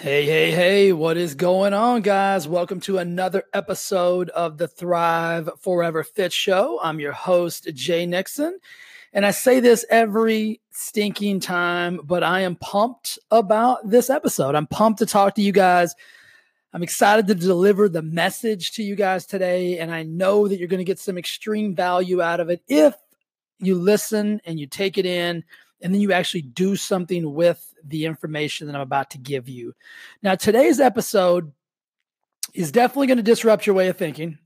Hey, hey, hey, what is going on, guys? Welcome to another episode of the Thrive Forever Fit Show. I'm your host, Jay Nixon. And I say this every stinking time, but I am pumped about this episode. I'm pumped to talk to you guys. I'm excited to deliver the message to you guys today. And I know that you're going to get some extreme value out of it if you listen and you take it in and then you actually do something with the information that I'm about to give you. Now, today's episode is definitely going to disrupt your way of thinking.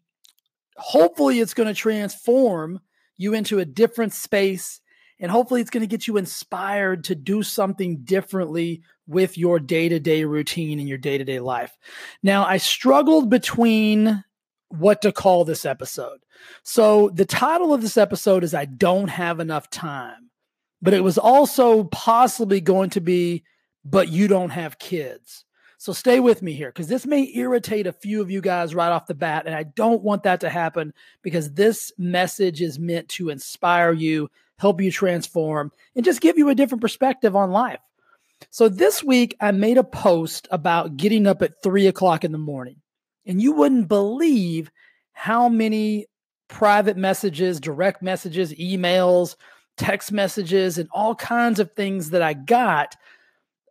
Hopefully, it's going to transform you into a different space. And hopefully, it's going to get you inspired to do something differently with your day to day routine and your day to day life. Now, I struggled between what to call this episode. So, the title of this episode is I Don't Have Enough Time but it was also possibly going to be, but you don't have kids. So stay with me here because this may irritate a few of you guys right off the bat. And I don't want that to happen because this message is meant to inspire you, help you transform, and just give you a different perspective on life. So this week, I made a post about getting up at three o'clock in the morning. And you wouldn't believe how many private messages, direct messages, emails, text messages and all kinds of things that I got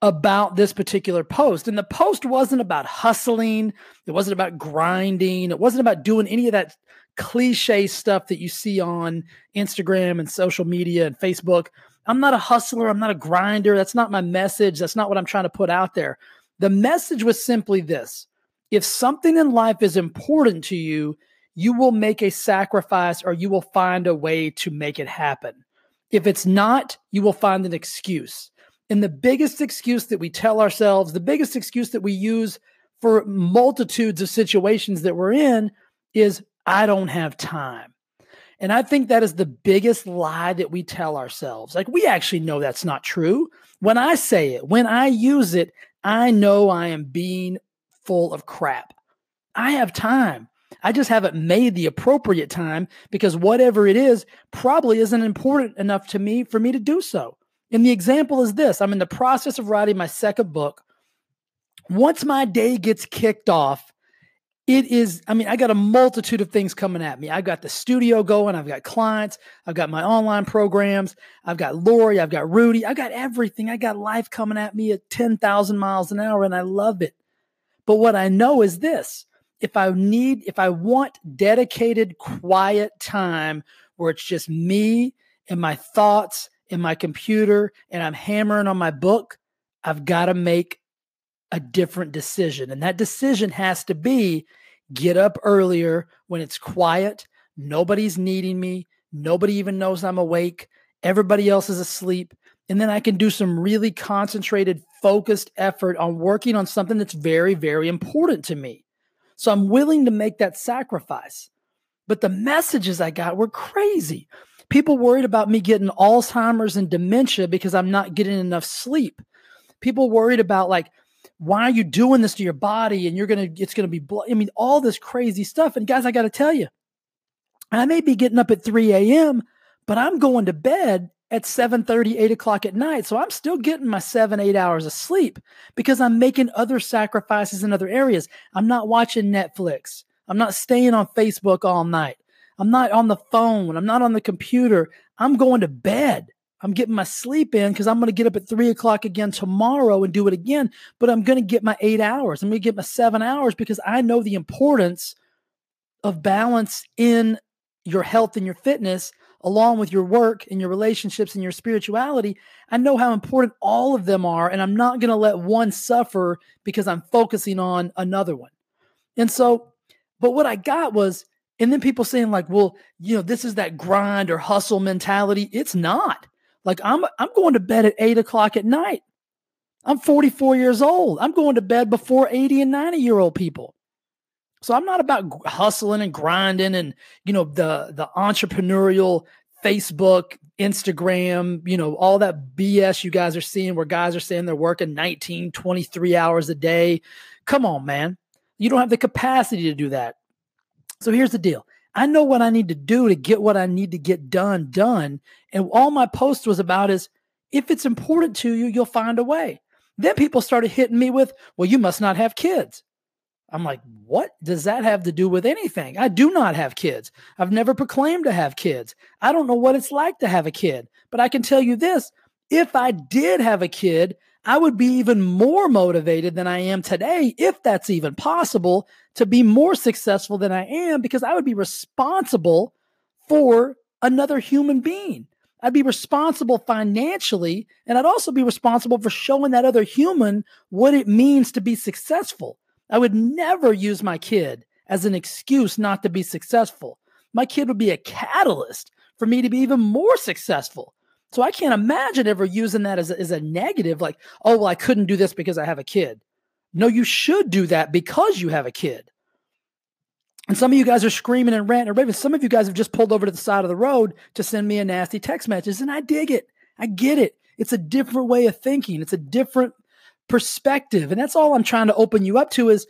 about this particular post. And the post wasn't about hustling, it wasn't about grinding, it wasn't about doing any of that cliche stuff that you see on Instagram and social media and Facebook. I'm not a hustler, I'm not a grinder. That's not my message. That's not what I'm trying to put out there. The message was simply this if something in life is important to you, you will make a sacrifice or you will find a way to make it happen. If it's not, you will find an excuse. And the biggest excuse that we tell ourselves, the biggest excuse that we use for multitudes of situations that we're in is, I don't have time. And I think that is the biggest lie that we tell ourselves. Like, we actually know that's not true. When I say it, when I use it, I know I am being full of crap. I have time. I just haven't made the appropriate time because whatever it is probably isn't important enough to me for me to do so. And the example is this I'm in the process of writing my second book. Once my day gets kicked off, it is, I mean, I got a multitude of things coming at me. I've got the studio going, I've got clients, I've got my online programs, I've got Lori, I've got Rudy, I've got everything. I got life coming at me at 10,000 miles an hour, and I love it. But what I know is this if I need, if I want dedicated, quiet time where it's just me and my thoughts and my computer and I'm hammering on my book, I've got to make a different decision. And that decision has to be get up earlier when it's quiet, nobody's needing me, nobody even knows I'm awake, everybody else is asleep. And then I can do some really concentrated, focused effort on working on something that's very, very important to me. So I'm willing to make that sacrifice. But the messages I got were crazy. People worried about me getting Alzheimer's and dementia because I'm not getting enough sleep. People worried about like, why are you doing this to your body? And you're gonna, it's gonna be, blood. I mean, all this crazy stuff. And guys, I got to tell you, I may be getting up at 3 a.m., but I'm going to bed at 7 30, 8 o'clock at night. So I'm still getting my seven, eight hours of sleep because I'm making other sacrifices in other areas. I'm not watching Netflix. I'm not staying on Facebook all night. I'm not on the phone. I'm not on the computer. I'm going to bed. I'm getting my sleep in because I'm going to get up at three o'clock again tomorrow and do it again. But I'm going to get my eight hours. I'm going to get my seven hours because I know the importance of balance in your health and your fitness along with your work and your relationships and your spirituality, I know how important all of them are. And I'm not going to let one suffer because I'm focusing on another one. And so, but what I got was, and then people saying, like, well, you know, this is that grind or hustle mentality. It's not. Like I'm I'm going to bed at eight o'clock at night. I'm 44 years old. I'm going to bed before 80 and 90 year old people. So I'm not about hustling and grinding and you know the the entrepreneurial Facebook, Instagram, you know, all that BS you guys are seeing where guys are saying they're working 19, 23 hours a day. Come on, man. You don't have the capacity to do that. So here's the deal. I know what I need to do to get what I need to get done done. And all my post was about is if it's important to you, you'll find a way. Then people started hitting me with, well, you must not have kids. I'm like, what does that have to do with anything? I do not have kids. I've never proclaimed to have kids. I don't know what it's like to have a kid. But I can tell you this if I did have a kid, I would be even more motivated than I am today, if that's even possible, to be more successful than I am because I would be responsible for another human being. I'd be responsible financially, and I'd also be responsible for showing that other human what it means to be successful. I would never use my kid as an excuse not to be successful. My kid would be a catalyst for me to be even more successful. So I can't imagine ever using that as a, as a negative, like, oh, well, I couldn't do this because I have a kid. No, you should do that because you have a kid. And some of you guys are screaming and ranting and raving. Some of you guys have just pulled over to the side of the road to send me a nasty text message. And I dig it. I get it. It's a different way of thinking. It's a different perspective. And that's all I'm trying to open you up to is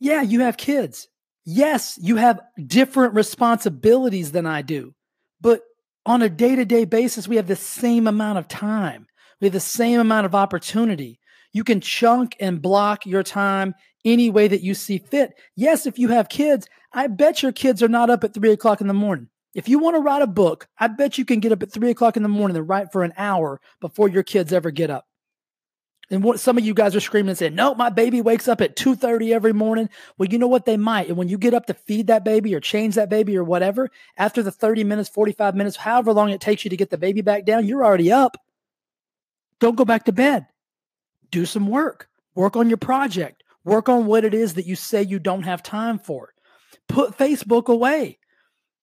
yeah, you have kids. Yes, you have different responsibilities than I do. But on a day to day basis, we have the same amount of time. We have the same amount of opportunity. You can chunk and block your time any way that you see fit. Yes, if you have kids, I bet your kids are not up at three o'clock in the morning. If you want to write a book, I bet you can get up at three o'clock in the morning and write for an hour before your kids ever get up. And what some of you guys are screaming and saying, "No, my baby wakes up at 2:30 every morning." Well, you know what they might. And when you get up to feed that baby or change that baby or whatever, after the 30 minutes, 45 minutes, however long it takes you to get the baby back down, you're already up. Don't go back to bed. Do some work. Work on your project. Work on what it is that you say you don't have time for. Put Facebook away.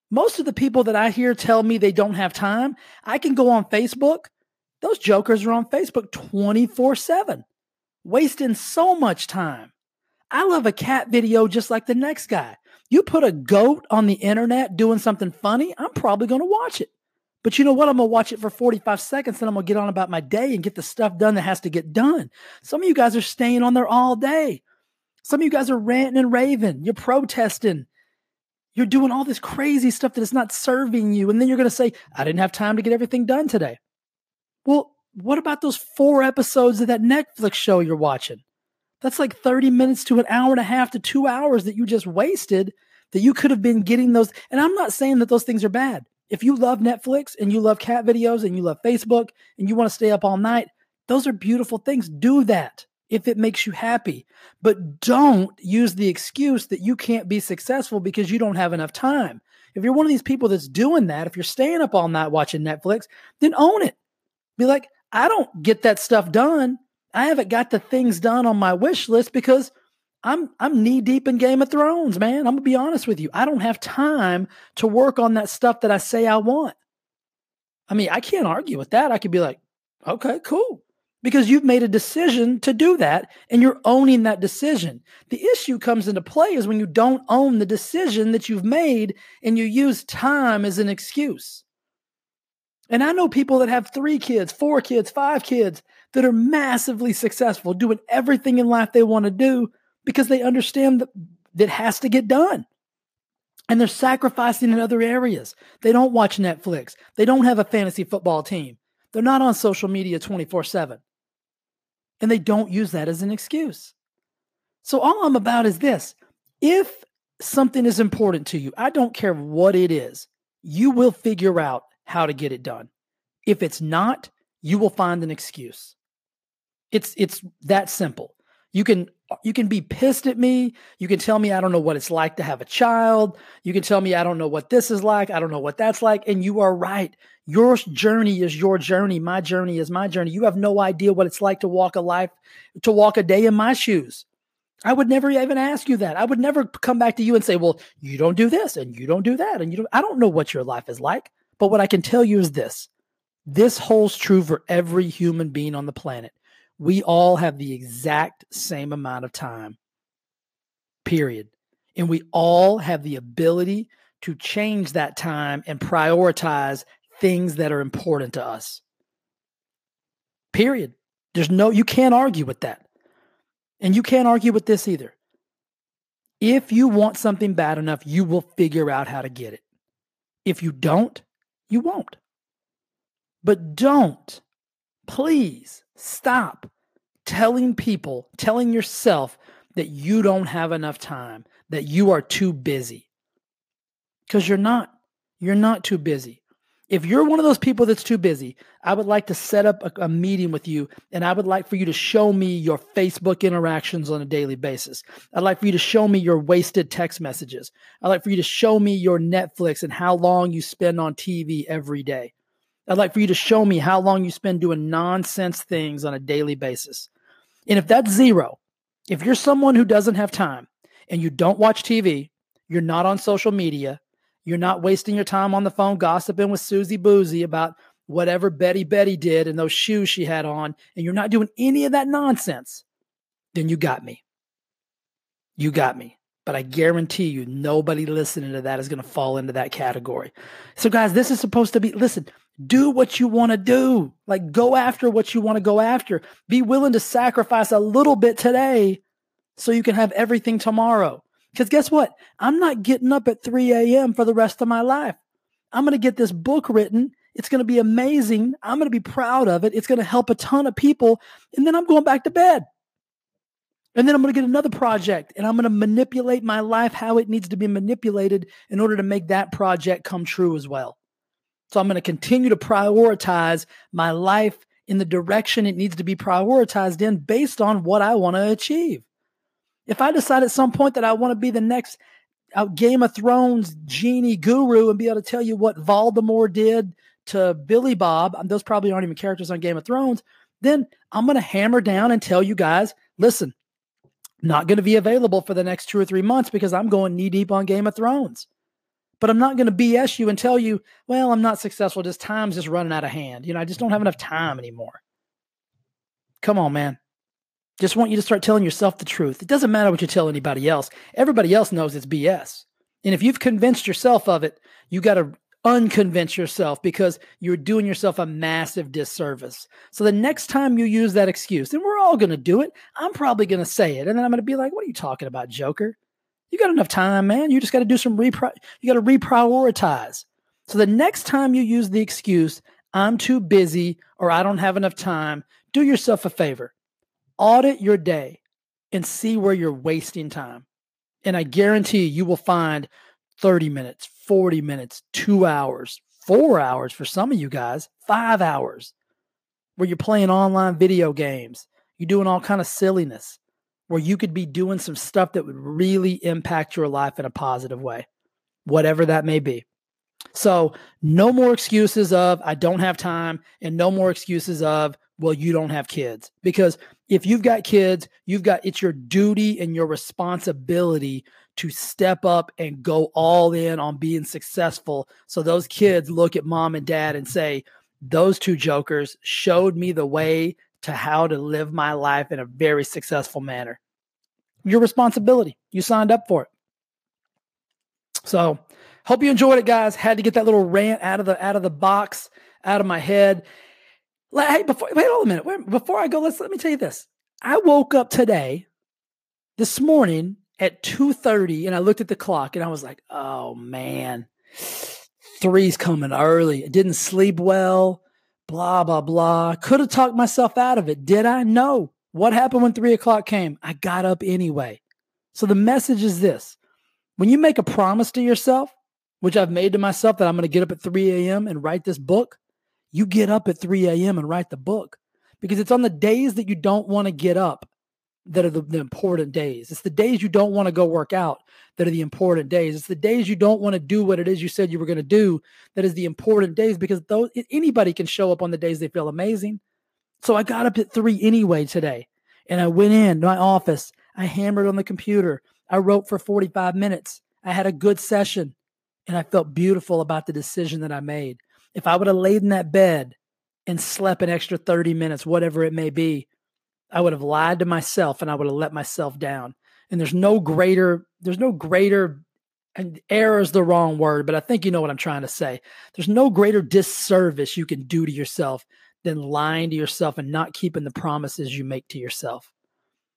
Most of the people that I hear tell me they don't have time, I can go on Facebook. Those jokers are on Facebook 24 7, wasting so much time. I love a cat video just like the next guy. You put a goat on the internet doing something funny, I'm probably going to watch it. But you know what? I'm going to watch it for 45 seconds then I'm going to get on about my day and get the stuff done that has to get done. Some of you guys are staying on there all day. Some of you guys are ranting and raving. You're protesting. You're doing all this crazy stuff that is not serving you. And then you're going to say, I didn't have time to get everything done today. Well, what about those four episodes of that Netflix show you're watching? That's like 30 minutes to an hour and a half to two hours that you just wasted that you could have been getting those. And I'm not saying that those things are bad. If you love Netflix and you love cat videos and you love Facebook and you want to stay up all night, those are beautiful things. Do that if it makes you happy. But don't use the excuse that you can't be successful because you don't have enough time. If you're one of these people that's doing that, if you're staying up all night watching Netflix, then own it. Be like, I don't get that stuff done. I haven't got the things done on my wish list because I'm I'm knee deep in Game of Thrones, man. I'm gonna be honest with you. I don't have time to work on that stuff that I say I want. I mean, I can't argue with that. I could be like, okay, cool because you've made a decision to do that and you're owning that decision. The issue comes into play is when you don't own the decision that you've made and you use time as an excuse. And I know people that have three kids, four kids, five kids that are massively successful, doing everything in life they want to do because they understand that that has to get done. And they're sacrificing in other areas. They don't watch Netflix. They don't have a fantasy football team. They're not on social media 24 7. And they don't use that as an excuse. So all I'm about is this if something is important to you, I don't care what it is, you will figure out how to get it done. If it's not, you will find an excuse. It's it's that simple. You can you can be pissed at me. You can tell me I don't know what it's like to have a child. You can tell me I don't know what this is like. I don't know what that's like. And you are right. Your journey is your journey. My journey is my journey. You have no idea what it's like to walk a life, to walk a day in my shoes. I would never even ask you that. I would never come back to you and say, well, you don't do this and you don't do that. And you don't, I don't know what your life is like. But what I can tell you is this this holds true for every human being on the planet we all have the exact same amount of time, period. And we all have the ability to change that time and prioritize things that are important to us. Period. There's no, you can't argue with that. And you can't argue with this either. If you want something bad enough, you will figure out how to get it. If you don't, you won't. But don't, please, Stop telling people, telling yourself that you don't have enough time, that you are too busy. Because you're not. You're not too busy. If you're one of those people that's too busy, I would like to set up a, a, meeting with you and I would like for you to show me your Facebook interactions on a daily basis. I'd like for you to show me your wasted text messages. I'd like for you to show me your Netflix and how long you spend on TV every day. I'd like for you to show me how long you spend doing nonsense things on a daily basis. And if that's zero, if you're someone who doesn't have time and you don't watch TV, you're not on social media, you're not wasting your time on the phone gossiping with Susie Boozy about whatever Betty Betty did and those shoes she had on, and you're not doing any of that nonsense, then you got me. You got me. But I guarantee you, nobody listening to that is going to fall into that category. So, guys, this is supposed to be listen, do what you want to do. Like, go after what you want to go after. Be willing to sacrifice a little bit today so you can have everything tomorrow. Because guess what? I'm not getting up at 3 a.m. for the rest of my life. I'm going to get this book written. It's going to be amazing. I'm going to be proud of it. It's going to help a ton of people. And then I'm going back to bed. And then I'm going to get another project and I'm going to manipulate my life how it needs to be manipulated in order to make that project come true as well. So I'm going to continue to prioritize my life in the direction it needs to be prioritized in based on what I want to achieve. If I decide at some point that I want to be the next uh, Game of Thrones genie guru and be able to tell you what Voldemort did to Billy Bob, um, those probably aren't even characters on Game of Thrones, then I'm going to hammer down and tell you guys listen, not going to be available for the next two or three months because I'm going knee deep on Game of Thrones. But I'm not going to BS you and tell you, well, I'm not successful. Just time's just running out of hand. You know, I just don't have enough time anymore. Come on, man. Just want you to start telling yourself the truth. It doesn't matter what you tell anybody else. Everybody else knows it's BS. And if you've convinced yourself of it, you got to unconvince yourself because you're doing yourself a massive disservice. So the next time you use that excuse, and we're all going to do it, I'm probably going to say it. And then I'm going to be like, what are you talking about, Joker? You got enough time, man. You just got to do some repri- you got to reprioritize. So the next time you use the excuse, I'm too busy or I don't have enough time, do yourself a favor audit your day and see where you're wasting time. And I guarantee you will find 30 minutes, 40 minutes, two hours, four hours for some of you guys, five hours where you're playing online video games, you're doing all kind of silliness where you could be doing some stuff that would really impact your life in a positive way, whatever that may be. So, no more excuses of I don't have time and no more excuses of well you don't have kids because if you've got kids, you've got it's your duty and your responsibility to step up and go all in on being successful. So those kids look at mom and dad and say, those two jokers showed me the way to how to live my life in a very successful manner. Your responsibility. You signed up for it. So, hope you enjoyed it guys. Had to get that little rant out of the out of the box, out of my head. Hey, before wait a minute. Wait, before I go, let's let me tell you this. I woke up today, this morning at 2:30, and I looked at the clock and I was like, oh man, three's coming early. I didn't sleep well, blah, blah, blah. Could have talked myself out of it. Did I? No. What happened when three o'clock came? I got up anyway. So the message is this when you make a promise to yourself, which I've made to myself that I'm going to get up at 3 a.m. and write this book, you get up at 3 a.m. and write the book because it's on the days that you don't want to get up that are the, the, important days. It's the days you don't want to go work out that are the important days. It's the days you don't want to do what it is you said you were going to do that is the important days because those anybody can show up on the days they feel amazing. So I got up at 3 anyway today and I went in my office. I hammered on the computer. I wrote for 45 minutes. I had a good session and I felt beautiful about the decision that I made. If I would have laid in that bed and slept an extra 30 minutes, whatever it may be, I would have lied to myself and I would have let myself down. And there's no greater, there's no greater, and error is the wrong word, but I think you know what I'm trying to say. There's no greater disservice you can do to yourself than lying to yourself and not keeping the promises you make to yourself.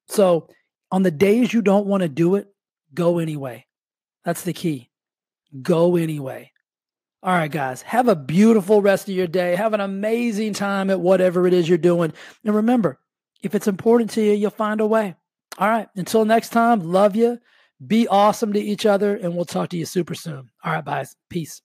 So on the days you don't want to do it, go anyway. That's the key. Go anyway. All right, guys, have a beautiful rest of your day. Have an amazing time at whatever it is you're doing. And remember, If it's important to you, you'll find a way. All right. Until next time, love you. Be awesome to each other, and we'll talk to you super soon. All right, guys. Peace.